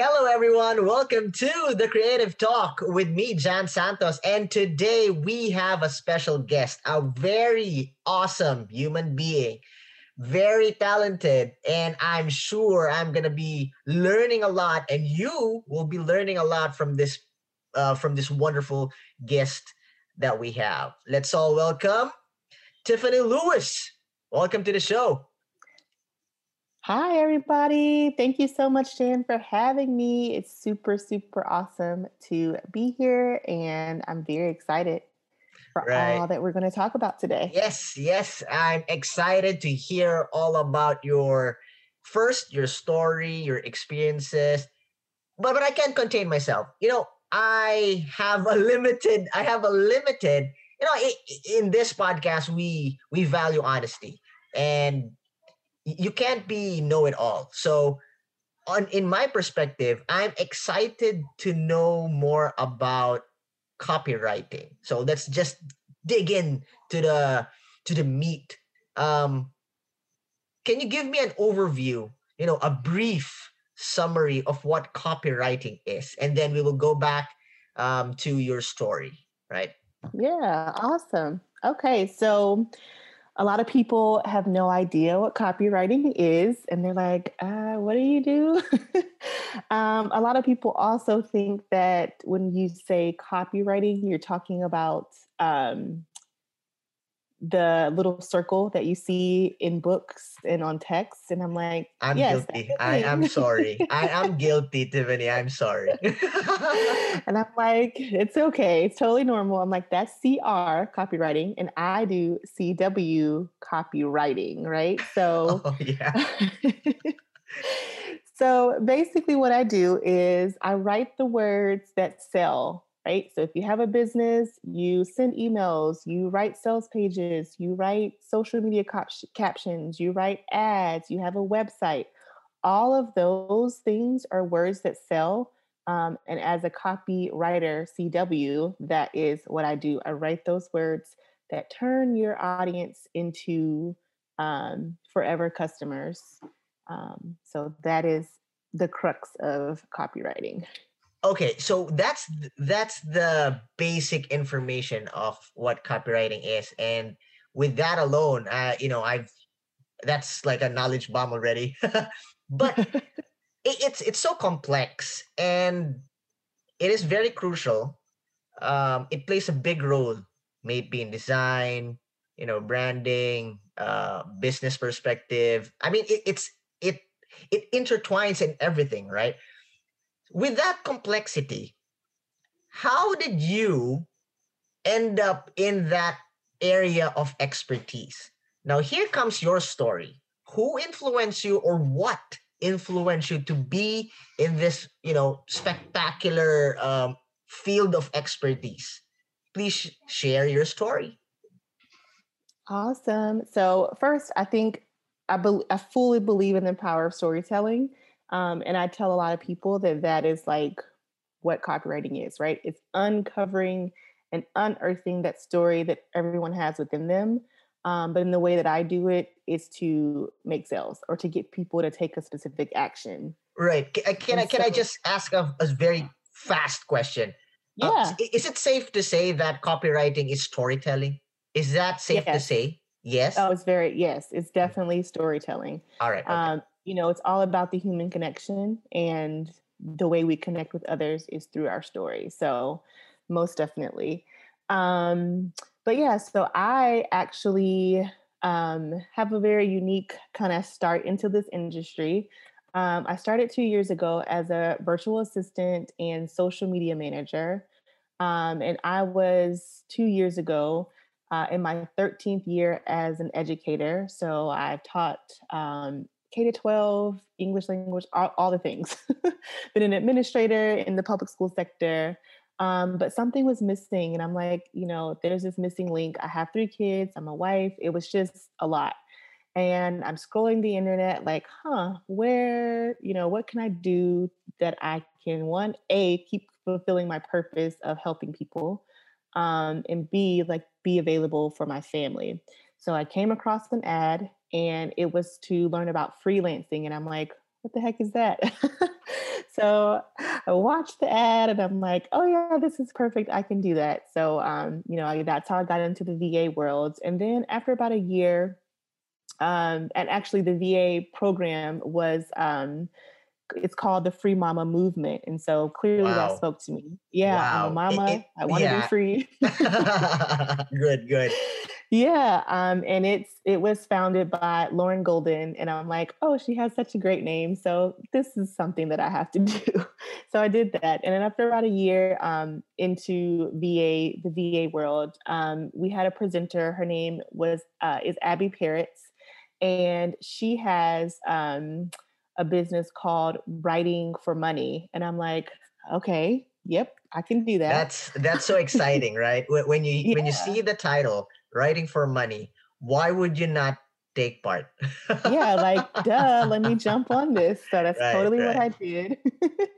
Hello, everyone. Welcome to the Creative Talk with me, Jan Santos. And today we have a special guest, a very awesome human being, very talented. And I'm sure I'm going to be learning a lot, and you will be learning a lot from this. Uh, from this wonderful guest that we have. Let's all welcome Tiffany Lewis. Welcome to the show. Hi, everybody. Thank you so much, Jan, for having me. It's super, super awesome to be here, and I'm very excited for right. all that we're going to talk about today. Yes, yes. I'm excited to hear all about your first, your story, your experiences. But but I can't contain myself. You know, I have a limited, I have a limited, you know, in this podcast, we we value honesty. And you can't be know it all. So on in my perspective, I'm excited to know more about copywriting. So let's just dig in to the to the meat. Um, can you give me an overview, you know, a brief summary of what copywriting is, and then we will go back um, to your story, right? Yeah, awesome. Okay, so a lot of people have no idea what copywriting is and they're like uh, what do you do? Um, a lot of people also think that when you say copywriting you're talking about um, the little circle that you see in books and on text and i'm like i'm yes, guilty. I am sorry. I am guilty tiffany. I'm sorry. And i'm like it's okay. It's totally normal. I'm like that's cr copywriting and i do cw copywriting right? So oh, yeah. So basically what i do is i write the words that sell right? So if you have a business, you send emails, you write sales pages, you write social media cap- captions, you write ads, you have a website. All of those things are words that sell. Um, and as a copywriter, CW, that is what I do. I write those words that turn your audience into um, forever customers. Um, so that is the crux of copywriting okay so that's that's the basic information of what copywriting is and with that alone uh, you know i've that's like a knowledge bomb already. But it, it's it's so complex and it is very crucial. Um, it plays a big role maybe in design you know branding uh, business perspective. I mean it, it's it it intertwines in everything right with that complexity, how did you end up in that area of expertise? Now, here comes your story. Who influenced you, or what influenced you to be in this, you know, spectacular um, field of expertise? Please share your story. Awesome. So, first, I think I, be- I fully believe in the power of storytelling. Um, and I tell a lot of people that that is like what copywriting is, right? It's uncovering and unearthing that story that everyone has within them. Um, but in the way that I do it is to make sales or to get people to take a specific action. Right. Can, can I can I just ask a, a very fast question? Uh, yeah. Uh, is it safe to say that copywriting is storytelling? Is that safe yes. to say? Yes. Oh, it's very yes. It's definitely storytelling. All right. Okay. Um, you know, it's all about the human connection and the way we connect with others is through our story. So, most definitely. Um, but yeah, so I actually um, have a very unique kind of start into this industry. Um, I started two years ago as a virtual assistant and social media manager. Um, and I was two years ago uh, in my 13th year as an educator. So I've taught um, K to 12, English language, all, all the things. Been an administrator in the public school sector. Um, but something was missing. And I'm like, you know, there's this missing link. I have three kids, I'm a wife. It was just a lot. And I'm scrolling the internet, like, huh, where, you know, what can I do that I can, one, A, keep fulfilling my purpose of helping people, um, and B, like, be available for my family. So I came across an ad and it was to learn about freelancing. And I'm like, what the heck is that? so I watched the ad and I'm like, oh yeah, this is perfect. I can do that. So um, you know, I, that's how I got into the VA world. And then after about a year, um, and actually the VA program was um, it's called the Free Mama Movement, and so clearly wow. that spoke to me. Yeah, wow. I'm a mama. It, it, I want to yeah. be free. good, good. Yeah, um, and it's it was founded by Lauren Golden, and I'm like, oh, she has such a great name, so this is something that I have to do. so I did that, and then after about a year um, into VA, the VA world, um, we had a presenter. Her name was uh, is Abby Parrots, and she has um, a business called Writing for Money, and I'm like, okay, yep, I can do that. That's that's so exciting, right? When you yeah. when you see the title writing for money why would you not take part? Yeah like duh let me jump on this. So that's right, totally right. what i did.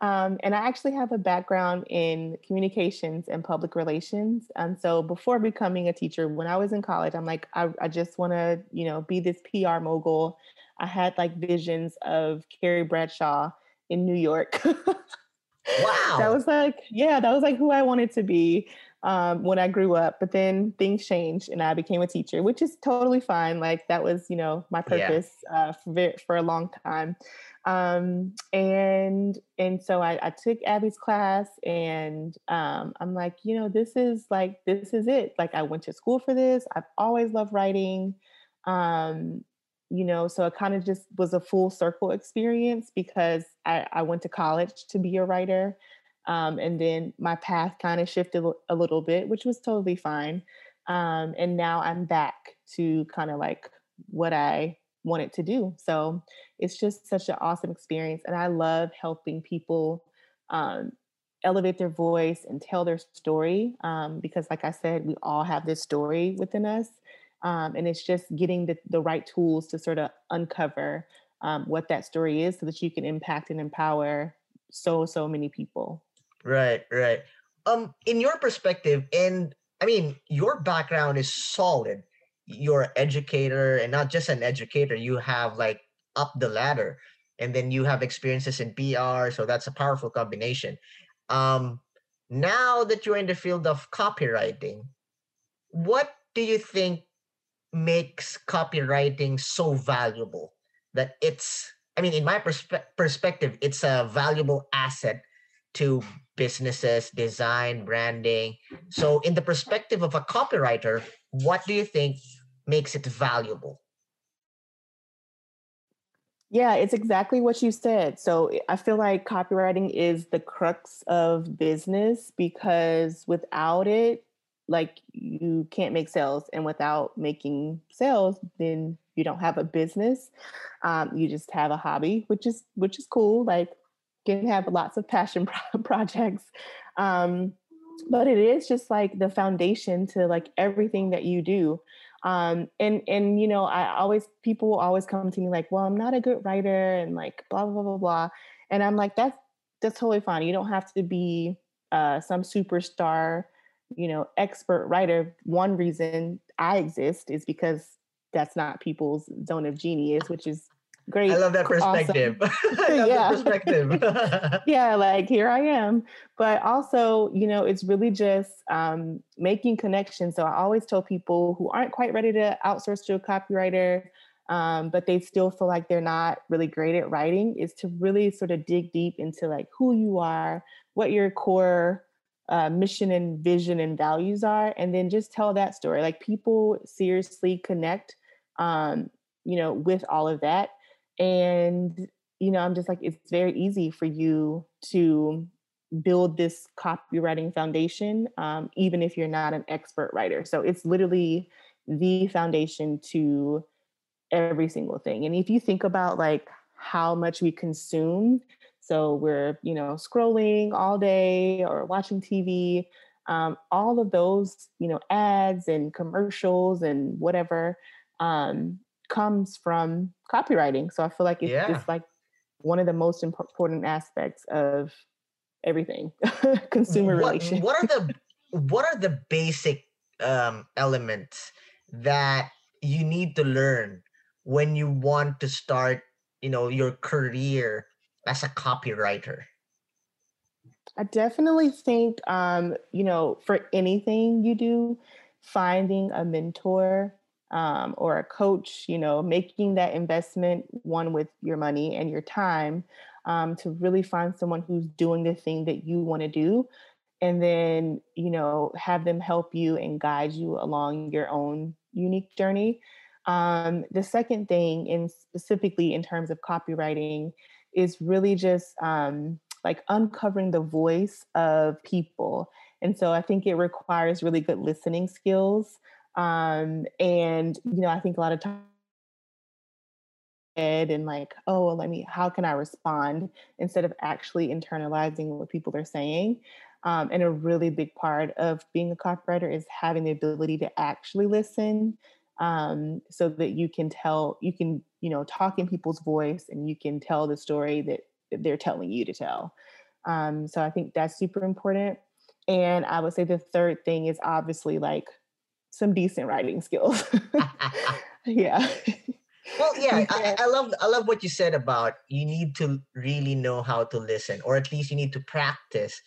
Um, and i actually have a background in communications and public relations. And so before becoming a teacher when i was in college i'm like i, I just want to you know be this pr mogul. I had like visions of carrie bradshaw in new york. Wow. That was like yeah that was like who i wanted to be um, when I grew up. But then things changed and I became a teacher, which is totally fine. Like that was, you know, my purpose yeah. uh, for, for a long time. Um, and and so I, I took Abby's class and um, I'm like, you know, this is like, this is it. Like I went to school for this. I've always loved writing. Um, you know, so it kind of just was a full circle experience because I, I went to college to be a writer. Um, and then my path kind of shifted a little bit, which was totally fine. Um, and now I'm back to kind of like what I wanted to do. So it's just such an awesome experience. And I love helping people um, elevate their voice and tell their story um, because, like I said, we all have this story within us. Um, and it's just getting the, the right tools to sort of uncover um, what that story is so that you can impact and empower so, so many people. Right, right. Um, in your perspective, and I mean, your background is solid. You're an educator, and not just an educator. You have like up the ladder, and then you have experiences in PR. So that's a powerful combination. Um, now that you're in the field of copywriting, what do you think makes copywriting so valuable that it's i mean in my perspe- perspective it's a valuable asset to businesses, design, branding. So, in the perspective of a copywriter, what do you think makes it valuable? Yeah, it's exactly what you said. So, I feel like copywriting is the crux of business because without it, like you can't make sales, and without making sales, then you don't have a business. Um, you just have a hobby, which is which is cool. Like can have lots of passion pro- projects um, but it is just like the foundation to like everything that you do. Um, and and you know i always people always come to me like well i'm not a good writer and like blah blah blah blah and i'm like that's that's totally fine. You don't have to be uh, some superstar you know expert writer. One reason i exist is because that's not people's zone of genius which is great. I love that perspective. Awesome. yeah. perspective. yeah, like here I am. But also, you know, it's really just um, making connections. So I always tell people who aren't quite ready to outsource to a copywriter, um, but they still feel like they're not really great at writing, is to really sort of dig deep into like who you are, what your core uh, mission and vision and values are, and then just tell that story. Like people seriously connect, um, you know, with all of that and, you know, I'm just like, it's very easy for you to build this copywriting foundation, um, even if you're not an expert writer. So it's literally the foundation to every single thing. And if you think about like how much we consume, so we're, you know, scrolling all day or watching TV, um, all of those, you know, ads and commercials and whatever, um, comes from copywriting. So I feel like it's, yeah. it's like one of the most important aspects of everything consumer what, relations. What are the what are the basic um, elements that you need to learn when you want to start, you know, your career as a copywriter I definitely think, um, you know, for anything you do, finding a mentor um, or a coach, you know, making that investment, one with your money and your time, um, to really find someone who's doing the thing that you want to do. And then, you know, have them help you and guide you along your own unique journey. Um, the second thing, and specifically in terms of copywriting, is really just um, like uncovering the voice of people. And so I think it requires really good listening skills. Um, and, you know, I think a lot of times and like, oh, let me, how can I respond instead of actually internalizing what people are saying? Um, and a really big part of being a copywriter is having the ability to actually listen um, so that you can tell, you can, you know, talk in people's voice and you can tell the story that they're telling you to tell. Um, so I think that's super important. And I would say the third thing is obviously like some decent writing skills. yeah. Well, yeah, I, I, love I love what you said about you need to really know how to listen, or at least you need to practice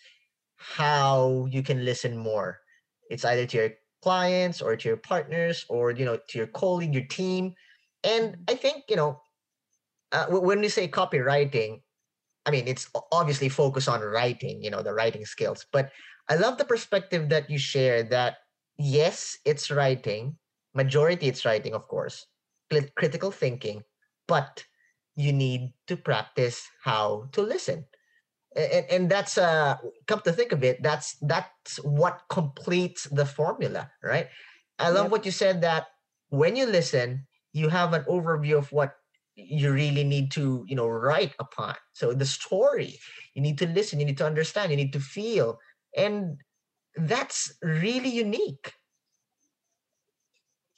how you can listen more. It's either to your clients or to your partners or you know to your colleague, your team. And I think you know uh, when we say copywriting, I mean, it's obviously focus on writing, you know, the writing skills. But I love the perspective that you share that yes, it's writing, majority it's writing, of course, critical thinking, but you need to practice how to listen. And, and that's uh come to think of it, that's that's what completes the formula, right? I love yep. what you said that when you listen, you have an overview of what you really need to you know write upon so the story you need to listen you need to understand you need to feel and that's really unique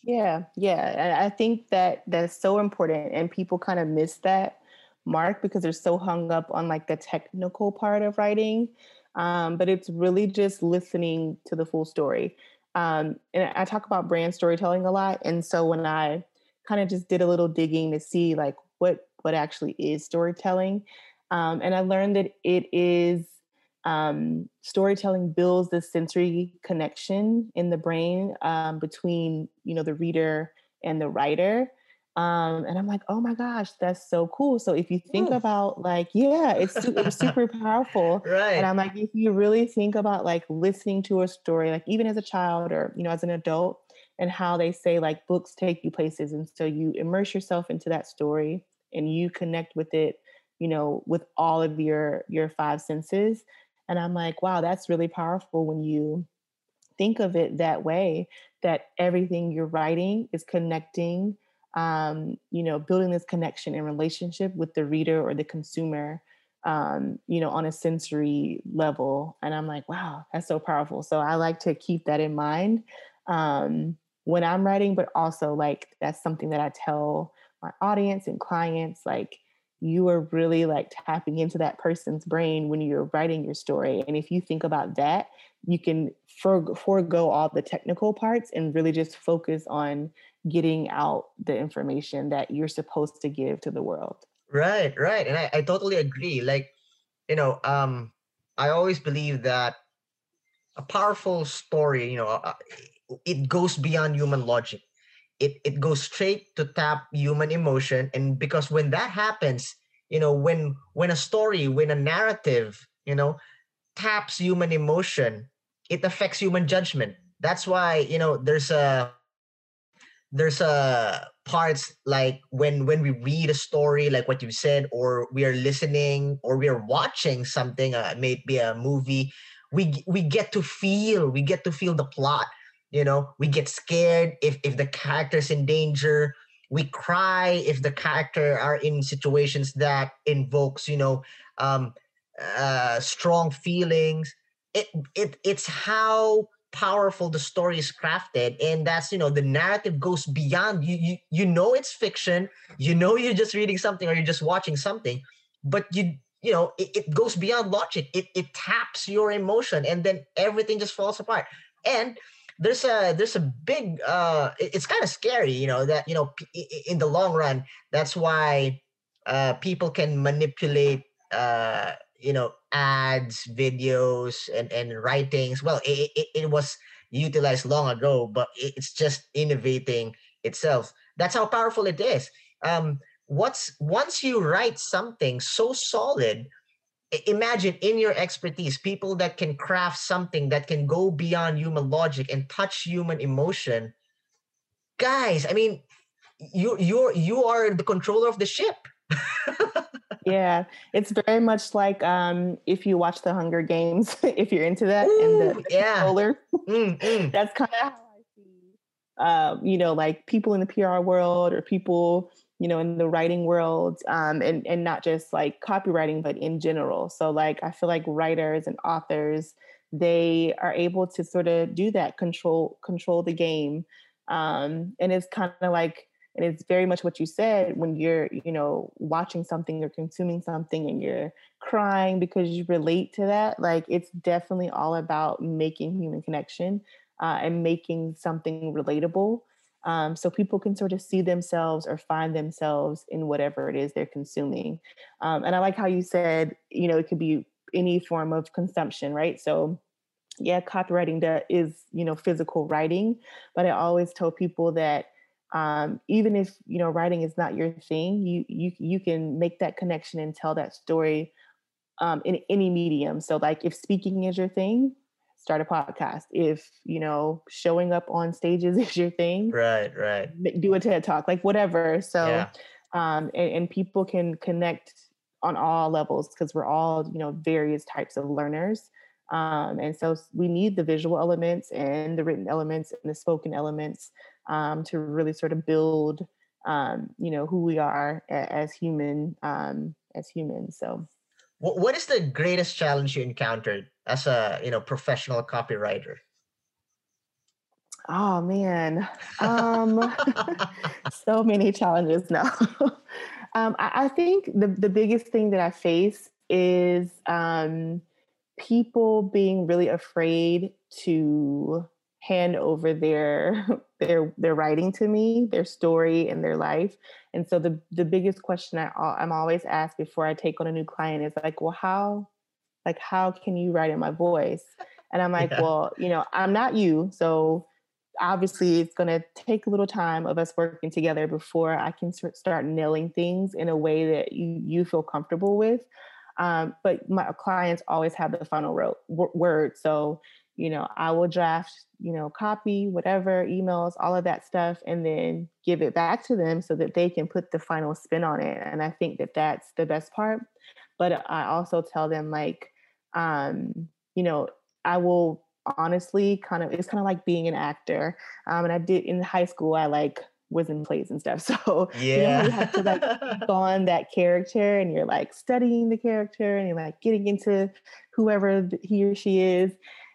yeah yeah i think that that's so important and people kind of miss that mark because they're so hung up on like the technical part of writing um, but it's really just listening to the full story um, and i talk about brand storytelling a lot and so when i kind of just did a little digging to see like what what actually is storytelling. Um, and I learned that it is um, storytelling builds the sensory connection in the brain um, between you know the reader and the writer. Um, and I'm like, oh my gosh, that's so cool. So if you think about like, yeah, it's, it's super powerful. Right. And I'm like, if you really think about like listening to a story, like even as a child or you know as an adult, and how they say like books take you places and so you immerse yourself into that story and you connect with it you know with all of your your five senses and i'm like wow that's really powerful when you think of it that way that everything you're writing is connecting um, you know building this connection and relationship with the reader or the consumer um, you know on a sensory level. And i'm like wow that's so powerful. So i like to keep that in mind um, when I'm writing, but also like that's something that I tell my audience and clients like you are really like tapping into that person's brain when you're writing your story. And if you think about that, you can for, forego all the technical parts and really just focus on getting out the information that you're supposed to give to the world. Right, right. And I, I totally agree. Like, you know, um, I always believe that a powerful story, you know, uh, it goes beyond human logic it it goes straight to tap human emotion. And because when that happens you know when when a story when a narrative you know taps human emotion it affects human judgment. That's why you know there's a there's a parts like when when we read a story like what you said or we are listening or we are watching something uh, maybe a movie we we get to feel we get to feel the plot you know we get scared if if the character's in danger. We cry if the character are in situations that invokes you know um uh strong feelings. It it it's how powerful the story is crafted and that's you know the narrative goes beyond you you, you know it's fiction you know you're just reading something or you're just watching something but you you know it, it goes beyond logic. It it taps your emotion and then everything just falls apart. And there's a there's a big uh it's kind of scary you know that you know in the long run that's why uh people can manipulate uh, you know ads, videos, and and writings. Well, it, it, it was utilized long ago, but it's just innovating itself. That's how powerful it is. Um, what's once you write something so solid imagine in your expertise people that can craft something that can go beyond human logic and touch human emotion. Guys i mean you you're you are the controller of the ship. Yeah it's very much like um if you watch the hunger games if you're into that Ooh, and the, yeah. controller. Mm, mm. that's kind of how i see um you know like people in the pr world or people you know in the writing world um and and not just like copywriting but in general. So like i feel like writers and authors they are able to sort of do that control control the game um and it's kind of like and it's very much what you said when you're you know watching something or consuming something and you're crying because you relate to that like it's definitely all about making human connection uh, and making something relatable um, so people can sort of see themselves or find themselves in whatever it is they're consuming. Um, and i like how you said you know it could be any form of consumption right? So yeah copywriting that is you know physical writing but i always tell people that um, even if you know writing is not your thing you you you can make that connection and tell that story um, in any medium. So like if speaking is your thing start a podcast. If you know showing up on stages is your thing right right. do a ted talk like whatever. So yeah. um and, and people can connect on all levels because we're all you know various types of learners. Um, and so we need the visual elements and the written elements and the spoken elements um, to really sort of build um, you know who we are as human um, as humans so. What, what is the greatest challenge you encountered as a you know professional copywriter? Oh man. Um so many challenges now. Um I, I, think the the biggest thing that i face is um people being really afraid to hand over their their their writing to me, their story and their life. And so the the biggest question I, I'm always asked before I take on a new client is like, well, how like how can you write in my voice? And I'm like, yeah. well, you know, I'm not you, so obviously it's going to take a little time of us working together before I can start nailing things in a way that you you feel comfortable with. Um, but my clients always have the final wrote, w- word. So, you know, I will draft, you know, copy, whatever, emails, all of that stuff, and then give it back to them so that they can put the final spin on it. And I think that that's the best part. But I also tell them, like, um, you know, I will honestly kind of, it's kind of like being an actor. Um, and I did in high school, I like was in plays and stuff. So yeah, you, you have to like take on that character, and you're like studying the character, and you're like getting into whoever he or she is.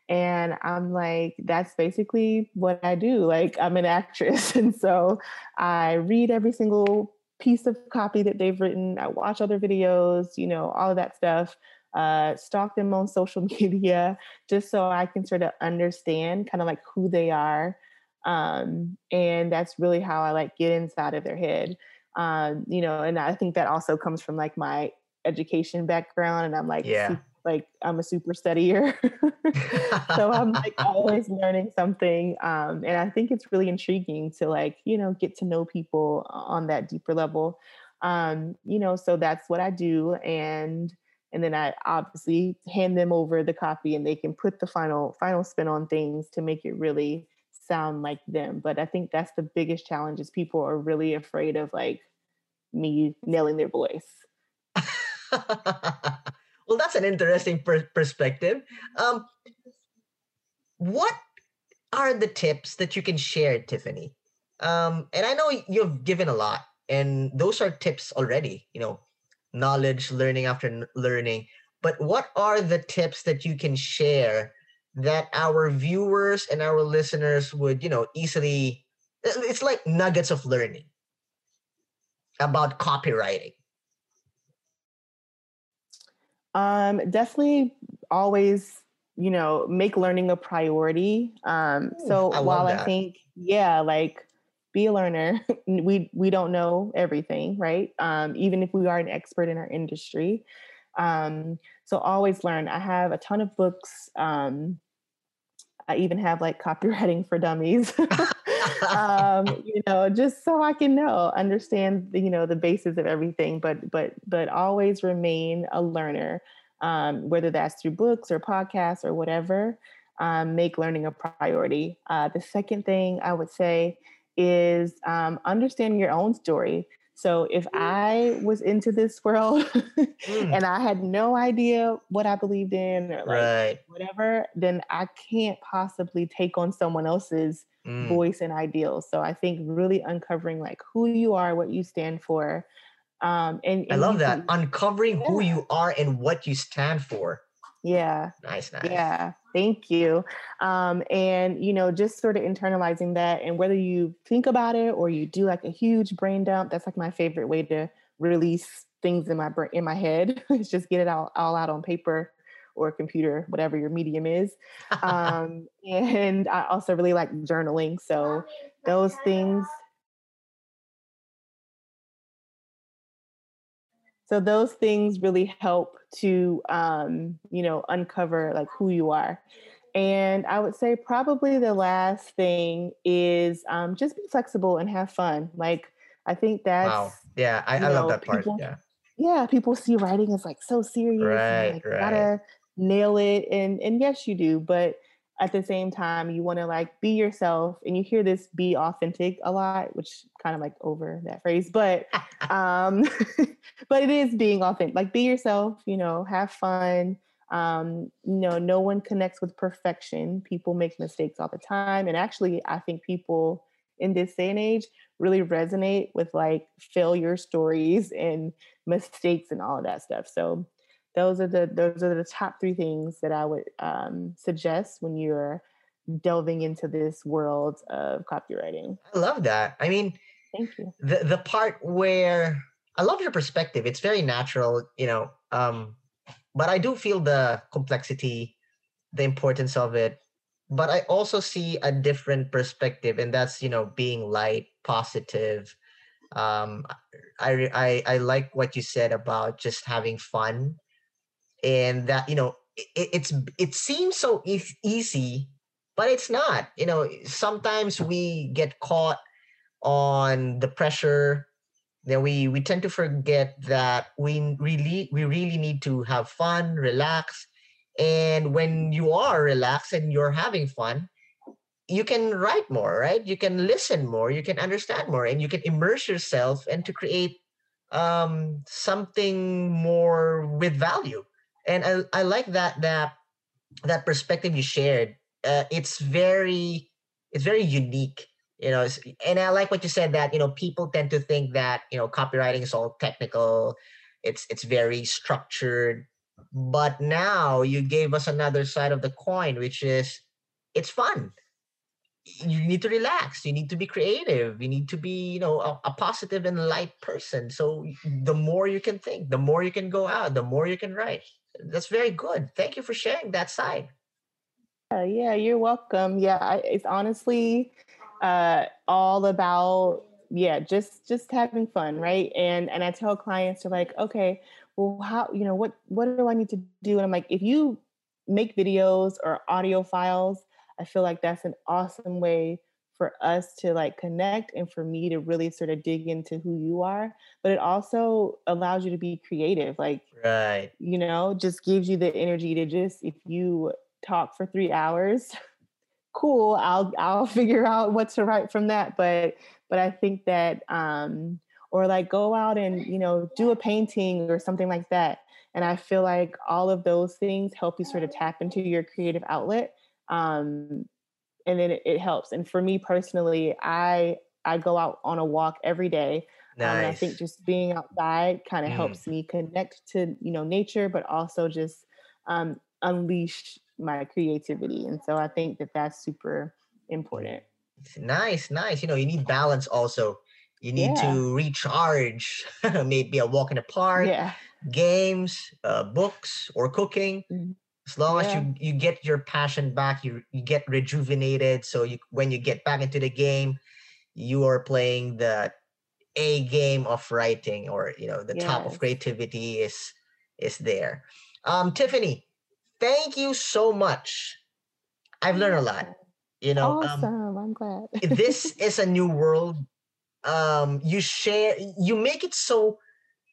And I'm like, that's basically what I do. Like I'm an actress, and so I read every single piece of copy that they've written. I watch other videos, you know, all of that stuff. Uh, stalk them on social media just so I can sort of understand kind of like who they are um, and that's really how i like get inside of their head um, you know and i think that also comes from like my education background and i'm like yeah. super, like i'm a super studier so i'm like always learning something um, and i think it's really intriguing to like you know get to know people on that deeper level um, you know so that's what i do and and then i obviously hand them over the copy and they can put the final final spin on things to make it really sound like them. But I think that's the biggest challenge is people are really afraid of like me nailing their voice. well, that's an interesting per- perspective. Um, what are the tips that you can share, Tiffany? Um, and I know you've given a lot, and those are tips already. You know, knowledge, learning after learning. But what are the tips that you can share that our viewers and our listeners would, you know, easily it's like nuggets of learning about copywriting. Um, definitely always, you know, make learning a priority. Um, so I while I think, yeah, like be a learner. we we don't know everything, right? Um, even if we are an expert in our industry. Um, so always learn. I have a ton of books. Um, I even have like copywriting for dummies. um, you know, just so I can know, understand, the, you know, the basis of everything. But but but always remain a learner, um, whether that's through books or podcasts or whatever. Um, make learning a priority. Uh, the second thing I would say is um, understanding your own story. So if I was into this world mm. and I had no idea what I believed in or like right. whatever, then I can't possibly take on someone else's mm. voice and ideals. So I think really uncovering like who you are, what you stand for. Um, and, and I love that can, uncovering yeah. who you are and what you stand for. Yeah. Nice, nice. Yeah. Thank you. Um, and, you know, just sort of internalizing that and whether you think about it or you do like a huge brain dump, that's like my favorite way to release things in my brain, in my head. it's just get it all, all out on paper or computer, whatever your medium is. Um, and I also really like journaling. So those things so those things really help to um, you know uncover like who you are and i would say probably the last thing is um, just be flexible and have fun like i think that's wow. yeah i, I know, love that part people, yeah yeah people see writing as like so serious right, like, right. gotta nail it and and yes you do but at the same time you want to like be yourself and you hear this be authentic a lot which kind of like over that phrase but um but it is being authentic like be yourself you know have fun um you know no one connects with perfection. People make mistakes all the time and actually i think people in this day and age really resonate with like failure stories and mistakes and all of that stuff so those are the those are the top three things that I would um, suggest when you're delving into this world of copywriting. I love that. I mean, thank you. The the part where I love your perspective. It's very natural, you know. Um, but I do feel the complexity, the importance of it. But I also see a different perspective, and that's you know being light, positive. Um, I I I like what you said about just having fun and that you know it, it's it seems so e- easy but it's not you know sometimes we get caught on the pressure then we we tend to forget that we really we really need to have fun relax and when you are relaxed and you're having fun you can write more right? You can listen more you can understand more and you can immerse yourself and to create um something more with value and I, I like that that that perspective you shared. Uh, it's very it's very unique, you know. And I like what you said that you know people tend to think that you know copywriting is all technical, it's it's very structured. But now you gave us another side of the coin, which is it's fun. You need to relax. You need to be creative. You need to be, you know, a, a positive and light person. So the more you can think, the more you can go out, the more you can write that's very good. Thank you for sharing that side. Uh, yeah, you're welcome. Yeah, I, it's honestly uh, all about yeah, just just having fun, right? And and I tell clients to like, okay, well, how you know what what do I need to do? And I'm like, if you make videos or audio files, I feel like that's an awesome way for us to like connect and for me to really sort of dig into who you are but it also allows you to be creative like right. you know just gives you the energy to just if you talk for 3 hours cool i'll i'll figure out what to write from that but but i think that um or like go out and you know do a painting or something like that and i feel like all of those things help you sort of tap into your creative outlet um and then it, it helps. And for me personally, I I go out on a walk every day. Nice. Um, and I think just being outside kind of mm. helps me connect to you know nature, but also just um, unleash my creativity. And so I think that that's super important. Nice, nice. You know, you need balance also. You need yeah. to recharge. Maybe a walk in the park, yeah. games, uh, books, or cooking. Mm-hmm as long yeah. as you you get your passion back you you get rejuvenated so you when you get back into the game you are playing the a game of writing or you know the yes. top of creativity is is there. Um, Tiffany, thank you so much. I've learned a lot. You know, awesome. Um, I'm glad. this is a new world. Um, you share, you make it so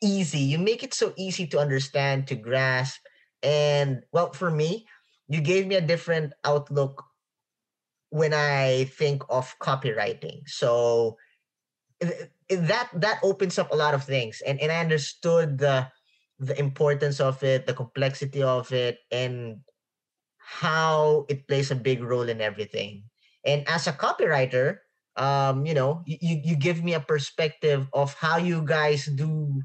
easy. You make it so easy to understand, to grasp. And well, for me, you gave me a different outlook when I think of copywriting. So that that opens up a lot of things, and and I understood the the importance of it, the complexity of it, and how it plays a big role in everything. And as a copywriter, um, you know, you, you give me a perspective of how you guys do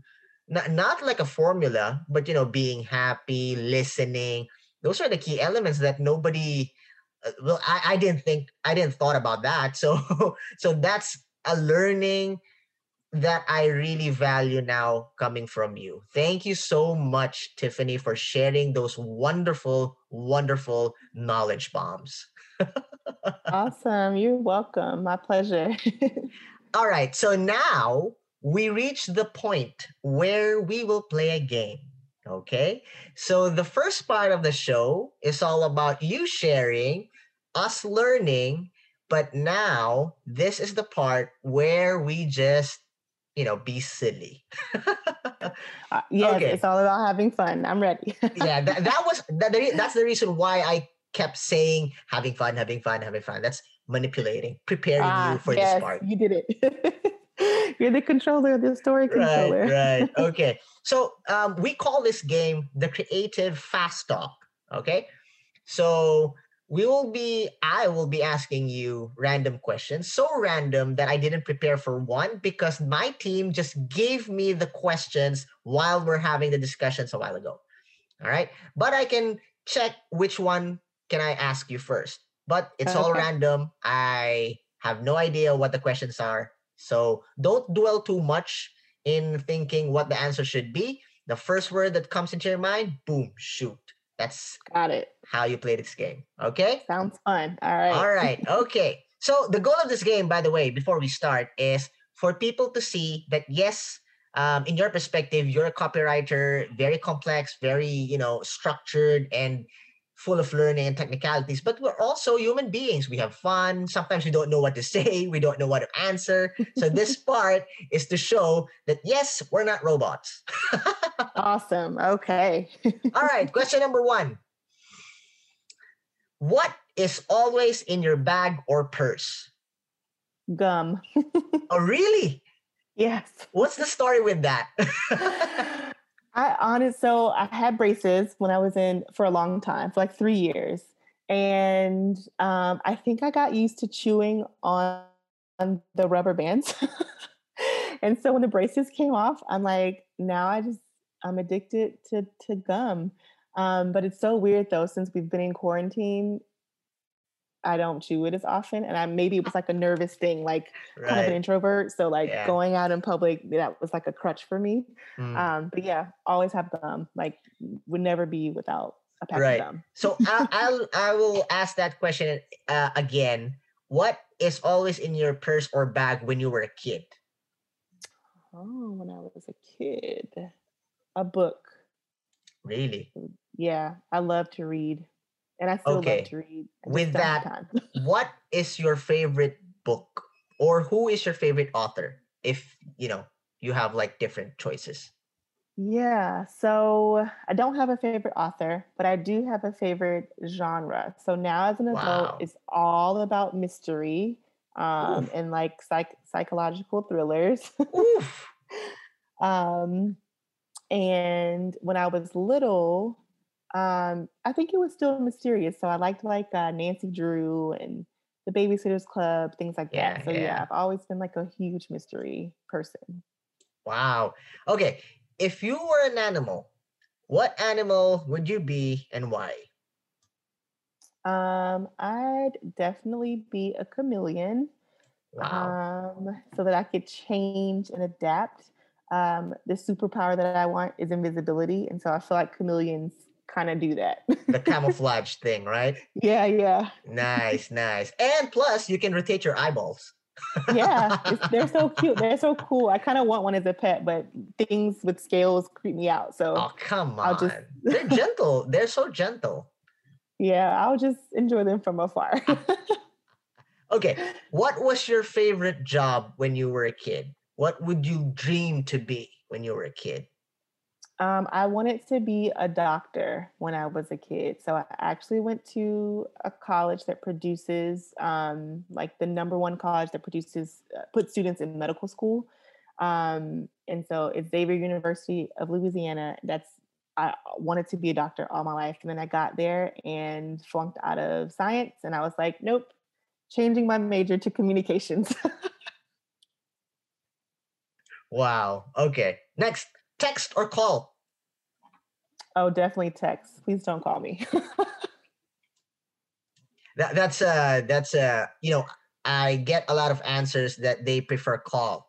not, not like a formula, but you know, being happy, listening. Those are the key elements that nobody uh, well, I, I didn't think I didn't thought about that. So so that's a learning that I really value now coming from you. Thank you so much, Tiffany, for sharing those wonderful, wonderful knowledge bombs. awesome. You're welcome. My pleasure. All right. So now we reach the point where we will play a game. Okay. So the first part of the show is all about you sharing, us learning, but now this is the part where we just, you know, be silly. uh, yes, okay. it's all about having fun. I'm ready. yeah, that, that was that, that's the reason why I kept saying having fun, having fun, having fun. That's manipulating, preparing ah, you for yes, this part. You did it. You're the controller, the story controller. Right, right. Okay. So um, we call this game the creative fast talk. Okay. So we will be i will be asking you random questions so random that i didn't prepare for one because my team just gave me the questions while we're having the discussions a while ago all right but i can check which one can i ask you first but it's okay. all random i have no idea what the questions are so don't dwell too much in thinking what the answer should be the first word that comes into your mind boom shoot that's got it. How you play this game. Okay? Sounds fun. All right. All right. Okay. So the goal of this game, by the way, before we start, is for people to see that yes, um, in your perspective, you're a copywriter, very complex, very you know structured, and full of learning and technicalities, but we're also human beings. We have fun. Sometimes we don't know what to say. We don't know what to answer. So this part is to show that yes, we're not robots. awesome. Okay. All right. Question number one. What is always in your bag or purse? Gum. oh, really? Yes. What's the story with that? I honest so I had braces when I was in for a long time, for like three years. And um, I think I got used to chewing on, on the rubber bands. and so when the braces came off, I'm like, now I just I'm addicted to to gum. Um, but it's so weird though, since we've been in quarantine, I don't chew it as often. And I maybe it was like a nervous thing, like right. kind of an introvert. So like yeah. going out in public, that was like a crutch for me. Mm. Um, but yeah, always have gum. Like would never be without a pack right. of gum. so I, I'll I will ask that question uh, again. What is always in your purse or bag when you were a kid? Oh, when I was a kid, a book. Really? Yeah, I love to read and I still okay. love to read. With that, what is your favorite book, or who is your favorite author? If you know you have like different choices. Yeah, so I don't have a favorite author, but I do have a favorite genre. So now, as an adult, wow. it's all about mystery um, and like psych- psychological thrillers. um, and when I was little, um, I think it was still mysterious. So I liked like uh, Nancy Drew and the Babysitters Club, things like yeah, that. So yeah. yeah, I've always been like a huge mystery person. Wow. Okay. If you were an animal, what animal would you be and why? Um, I'd definitely be a chameleon. Wow. Um, so that I could change and adapt. Um, the superpower that I want is invisibility. And so I feel like chameleons kind of do that. the camouflage thing, right? Yeah, yeah. Nice, nice. And plus, you can rotate your eyeballs. yeah, they're so cute. They're so cool. I kind of want one as a pet, but things with scales creep me out. So Oh come I'll on. just- They're gentle. They're so gentle. yeah, I'll just enjoy them from afar. Okay. What was your favorite job when you were a kid? What would you dream to be when you were a kid? Um, I wanted to be a doctor when I was a kid. So I actually went to a college that produces, um, like the number one college that produces, uh, puts students in medical school. Um, and so it's Xavier University of Louisiana. That's, I wanted to be a doctor all my life. And then I got there and flunked out of science. And I was like, nope, changing my major to communications. Wow. Okay. Next, text or call? Oh, definitely text. Please don't call me. That, that's uh that's uh you know I get a lot of answers that they prefer call,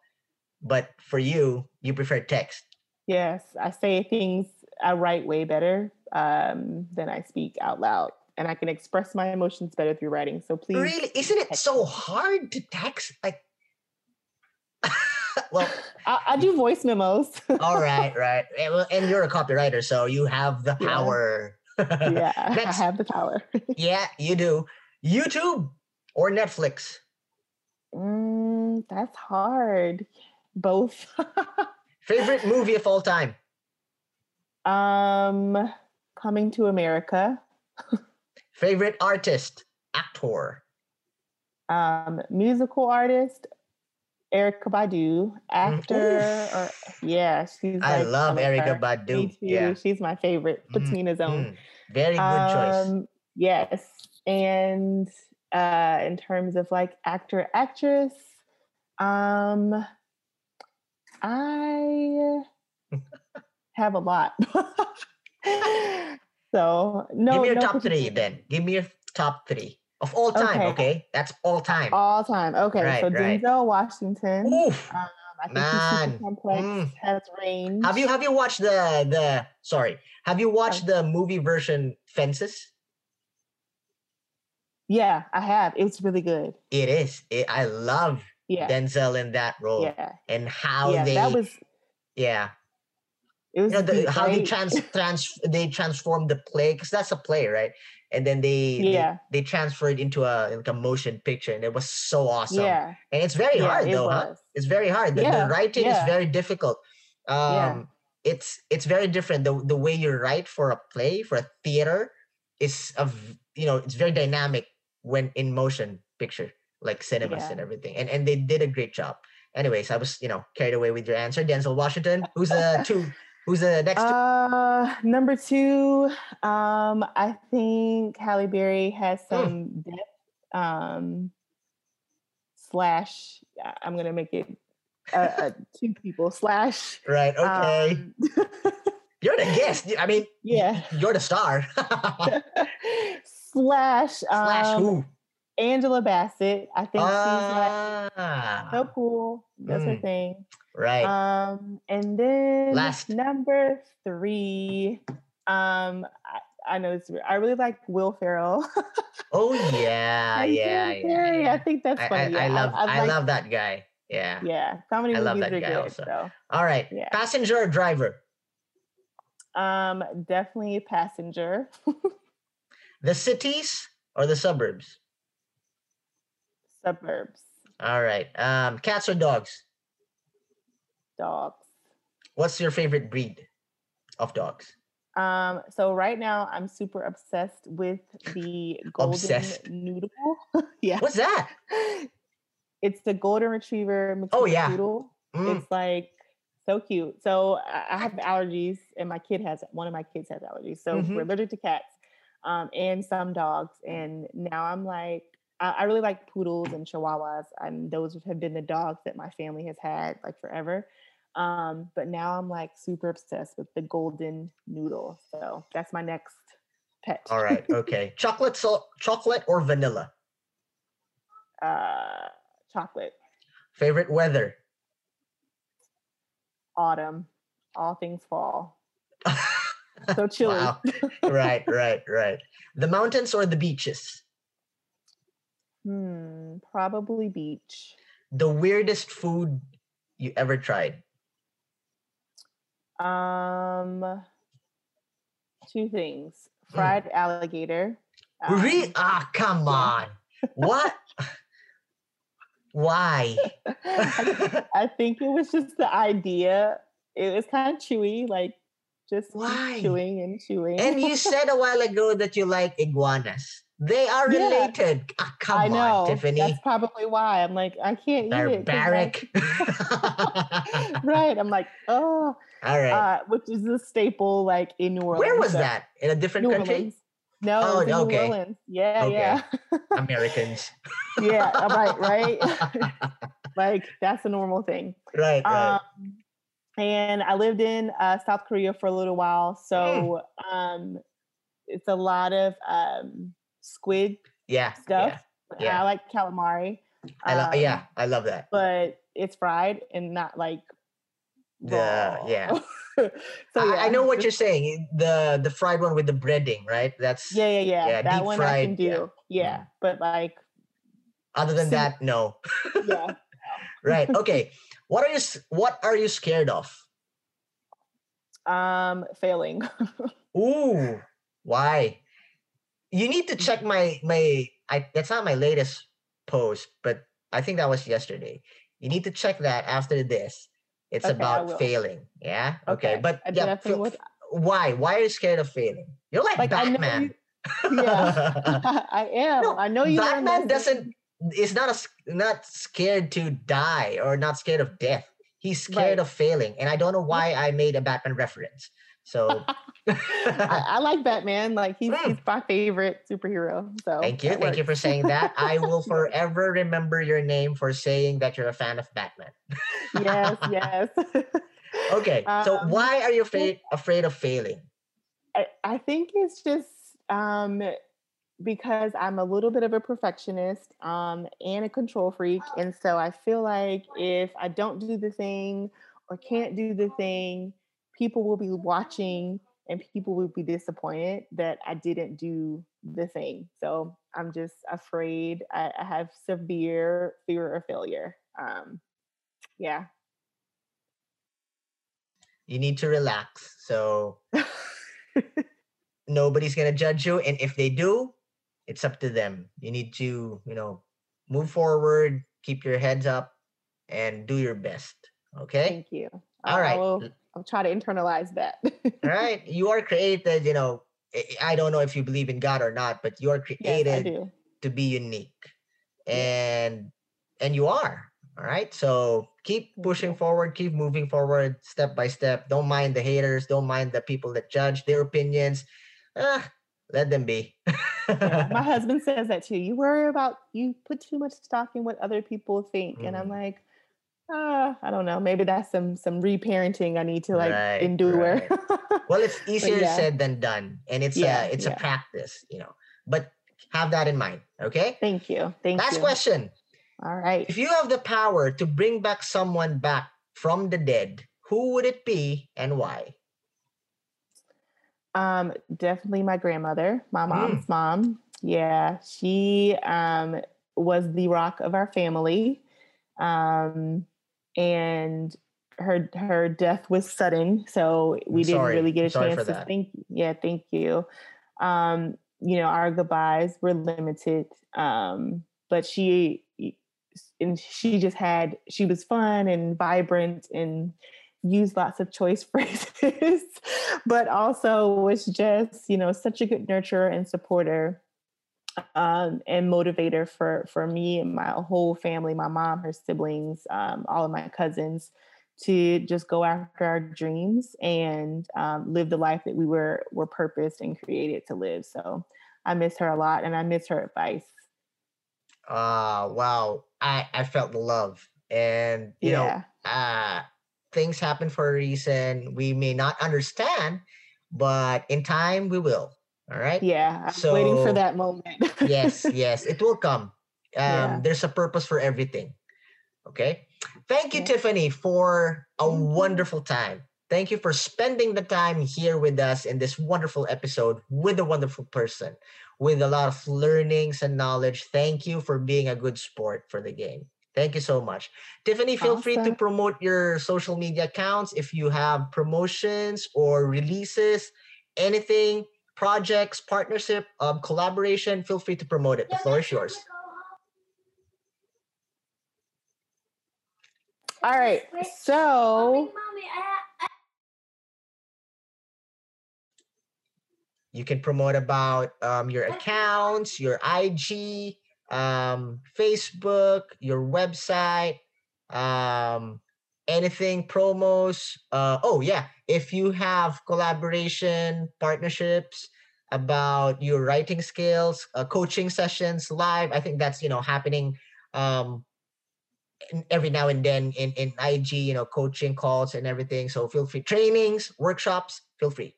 but for you you prefer text. Yes, I say things I write way better um, than I speak out loud, and I can express my emotions better through writing. So please, Really, isn't it so hard to text? Like, well, I, I do voice memos. all right, right, and, and you're a copywriter, so you have the power. yeah, I Next. have the power. yeah, you do. YouTube or Netflix? Mm, that's hard. Both. Favorite movie of all time? um, coming to America. Favorite artist, actor? Um, musical artist. Erykah Badu, actor, or yeah, she's. I like, love Erykah her. Badu. Me too. Yeah, She's my favorite. Puts Mm, me in a zone. Mm, very good choice. Um, Yes, and uh, in terms of like actor actress, um, I have a lot. so no, Give me your no top three then. Give me your top three of all time. Okay. Okay, that's all time. All time. Okay, Right, so right. Denzel Washington. Oof. Um, I think man. he's super complex, Mm. has range. Have you have you watched the the sorry? Have you watched the movie version Fences? Yeah, I have. It was really good. It is. It, I love Yeah, Denzel in that role yeah, and how yeah. they that was. yeah It was you know the, how they trans trans they transformed the play because that's a play right? And then they they- Yeah. they, transferred into a like a motion picture and it was so awesome. Yeah, and it's very yeah, hard it though huh? it's very hard. The, the Yeah, writing is very difficult. Um Yeah. it's it's very different. The the way you write for a play for a theater is of you know it's very dynamic when in motion picture like cinemas and everything. And and they did a great job. Anyways i was you know carried away with your answer denzel washington who's the two who's the next two? Uh, number two, um, I think Halle Berry has Hmm. some depth. Um, slash, I'm gonna make it uh, uh, two people. Slash. right okay um, you're the guest I mean yeah. you're the star slash. slash um, who Angela Bassett. I think she's like ah, so cool. Does her Mm. thing. Right Um, and then Last. number three. Um, I, I know it's weird. I really like Will Ferrell. oh yeah yeah, yeah, yeah. I think that's funny. I, I Yeah, love I, like- love that guy. Yeah. Yeah, comedy I love movies that are guy good. also. So, All right. Yeah. Passenger or driver? um, definitely passenger. The cities or the suburbs? Suburbs, All right. Um, cats or dogs? Dogs. What's your favorite breed of dogs? Um, so right now I'm super obsessed with the golden Obsessed. noodle. yeah, What's that? it's the golden retriever Oh, yeah. poodle. Mm, It's like so cute. So I have allergies, and my kid has one of my kids has allergies. So Mhm. we're allergic to cats, um, and some dogs. And now I'm like, I, I really like poodles and chihuahuas, and those have been the dogs that my family has had like forever. Um, but now I'm like super obsessed with the golden noodle. So that's my next pet. All right. Okay. chocolate so chocolate or vanilla? uh, chocolate, Favorite weather? autumn, all things fall. So chilly. Wow. right, right, right. The mountains or the beaches? Hmm, probably beach. the weirdest food you ever tried? Um, two things: fried alligator. Um, Re- ah, come on. What? Why? I, I think it was just the idea. It was kind of chewy, like just Why? chewing and chewing. and you said a while ago that you like iguanas. They are Yeah. related. Ah, come I know on, Tiffany. that's probably why I'm like I can't eat it. Barbaric. right. I'm like, oh, All right. uh, which is a staple like in New Orleans. Where was so- that? In a different New country? Orleans. No, Oh, in okay. New Orleans. Yeah, Okay. yeah, Americans. yeah. uh, Right, right. like that's a normal thing. right, right. Um, and I lived in uh, South Korea for a little while, so Hmm. um, it's a lot of um, squid yeah. stuff. Yeah. yeah. I like calamari. I love um, yeah, I love that. but it's fried and not like The- raw. yeah. so yeah, I, I know what you're saying. The the fried one with the breading, right? That's Yeah, yeah, yeah. yeah, that deep one I fried, can yeah. do. Yeah, but like, other than See- that, no. yeah. right. Okay. What are you what are you scared of? Um, failing. Ooh, why? You need to check my my. I that's not my latest post, but I think that was yesterday. You need to check that after this. It's Okay, about failing. Yeah. Okay. Okay, But I yeah, f- f- why? Why are you scared of failing? You're like, Like, I know Batman. yeah. I am. No, I know you. Batman doesn't. Is not a, not scared to die or not scared of death. He's scared Right. of failing, and I don't know why I made a Batman reference. So I, I like Batman. Like he's, Mm. he's my favorite superhero. So Thank you. Thank you for saying that. I will forever remember your name for saying that you're a fan of Batman. yes, yes. Okay. so Um, why are you afraid afraid of failing? I, I think it's just um, because I'm a little bit of a perfectionist um, and a control freak. And so I feel like if I don't do the thing or can't do the thing, people will be watching and people will be disappointed that I didn't do the thing. So I'm just afraid. I, I have severe fear of failure. Um, yeah. You need to relax. So nobody's gonna judge you, and if they do, it's up to them. You need to, you know, move forward, keep your heads up, and do your best. Okay. Thank you. All I- right. Will, I'll try to internalize that. All right. You are created. You know. I- don't know if you believe in God or not, but you are created do. to be unique and and you are all right so keep pushing forward keep moving forward step by step don't mind the haters don't mind the people that judge their opinions ah, let them be Yeah, my husband says that too. You worry about you put too much stock in what other people think, and I'm Mm. like, ah, I don't know. Maybe that's some some reparenting I need to like Right, endure. well it's easier yeah. said than done and it's Yeah, a it's yeah. a practice you know but have that in mind okay Thank you. Thank last you. question All right. if you have the power to bring back someone back from the dead who would it be and why Um, definitely my grandmother, my Mm. mom's mom. Yeah, she um was the rock of our family. Um and her her death was sudden, so we I'm didn't sorry. really get a chance to that. think. Yeah, thank you. Um, you know, our goodbyes were limited. Um, but she and she just had she was fun and vibrant and used lots of choice phrases, but also was just, you know, such a good nurturer and supporter um, and motivator for for me and my whole family, my mom, her siblings, um, all of my cousins, to just go after our dreams and um, live the life that we were were purposed and created to live. So I miss her a lot, and I miss her advice. uh wow i i felt the love and you know uh things happen for a reason we may not understand but in time we will all right yeah. I'm waiting for So, that moment. yes yes it will come um Yeah. there's a purpose for everything okay thank you Yeah. tiffany for a wonderful time thank you for spending the time here with us in this wonderful episode with a wonderful person with a lot of learnings and knowledge thank you for being a good sport for the game Thank you so much. Tiffany, feel awesome. free to promote your social media accounts if you have promotions or releases, anything, projects, partnership, um, collaboration, feel free to promote it. The floor is yours. All right. So you can promote about um, your accounts, your IG, um, Facebook, your website, um, anything, promos. Uh, oh, yeah. If you have collaboration, partnerships about your writing skills, uh, coaching sessions live, I think that's, you know, happening um, every now and then in, in IG, you know, coaching calls and everything. So feel free. Trainings, workshops, feel free.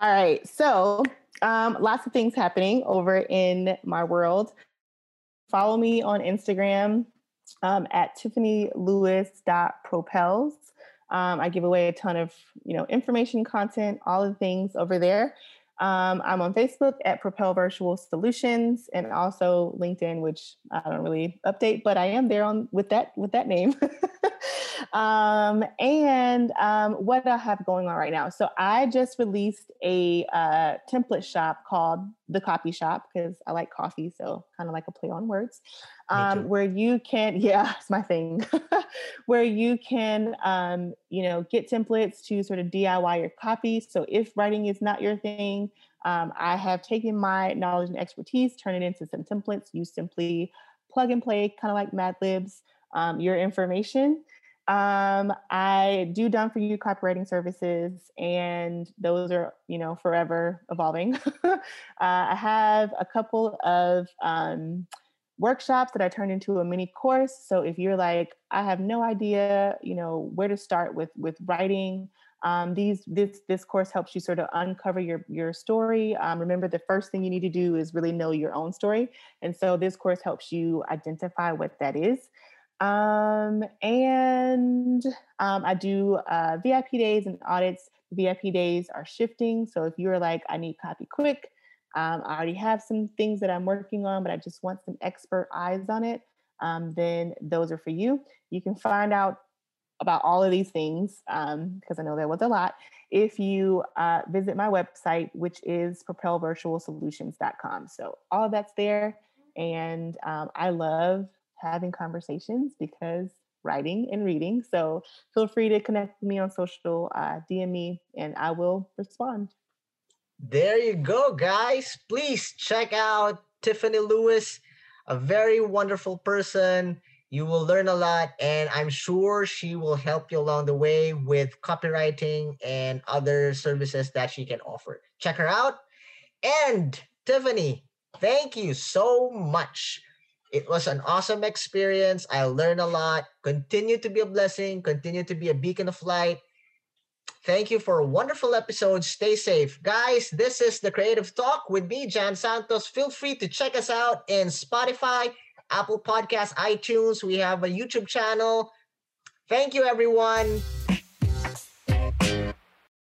All right. So um, lots of things happening over in my world. Follow me on Instagram um, at tiffanylewis.propels. Um, I give away a ton of you know information, content, all the things over there. Um, I'm on Facebook at Propel Virtual Solutions and also LinkedIn, which I don't really update, but I am there on with that with that name. um, and um, what I have going on right now. So I just released a uh, template shop called the Copy Shop because I like coffee, so kind of like a play on words um, where you can, yeah, it's my thing, where you can, um, you know, get templates to sort of DIY your copy. So if writing is not your thing, um, I have taken my knowledge and expertise, turn it into some templates. You simply plug and play, kind of like Mad Libs, um, your information. Um, I do done for you copywriting services, and those are you know forever evolving. uh, I have a couple of um, workshops that I turned into a mini course. So if you're like, I have no idea, you know, where to start with with writing, um, these this this course helps you sort of uncover your your story. Um, remember, the first thing you need to do is really know your own story, and so this course helps you identify what that is. Um, and um, I do uh, VIP days and audits. VIP days are shifting, so if you're like, I need copy quick, um, I already have some things that I'm working on, but I just want some expert eyes on it, um, then those are for you. You can find out about all of these things, because um, I know there was a lot, if you uh, visit my website, which is propelvirtualsolutions.com. So all that's there. And um, I love having conversations because writing and reading. So feel free to connect with me on social, uh, DM me, and I will respond. There you go, guys. Please check out Tiffany Lewis, a very wonderful person. You will learn a lot, and I'm sure she will help you along the way with copywriting and other services that she can offer. Check her out. And Tiffany, thank you so much. It was an awesome experience. I learned a lot. Continue to be a blessing, continue to be a beacon of light Thank you for a wonderful episode. Stay safe. Guys, this is the Creative Talk with me, Jan Santos. Feel free to check us out in Spotify, Apple Podcasts, iTunes. We have a YouTube channel. Thank you, everyone.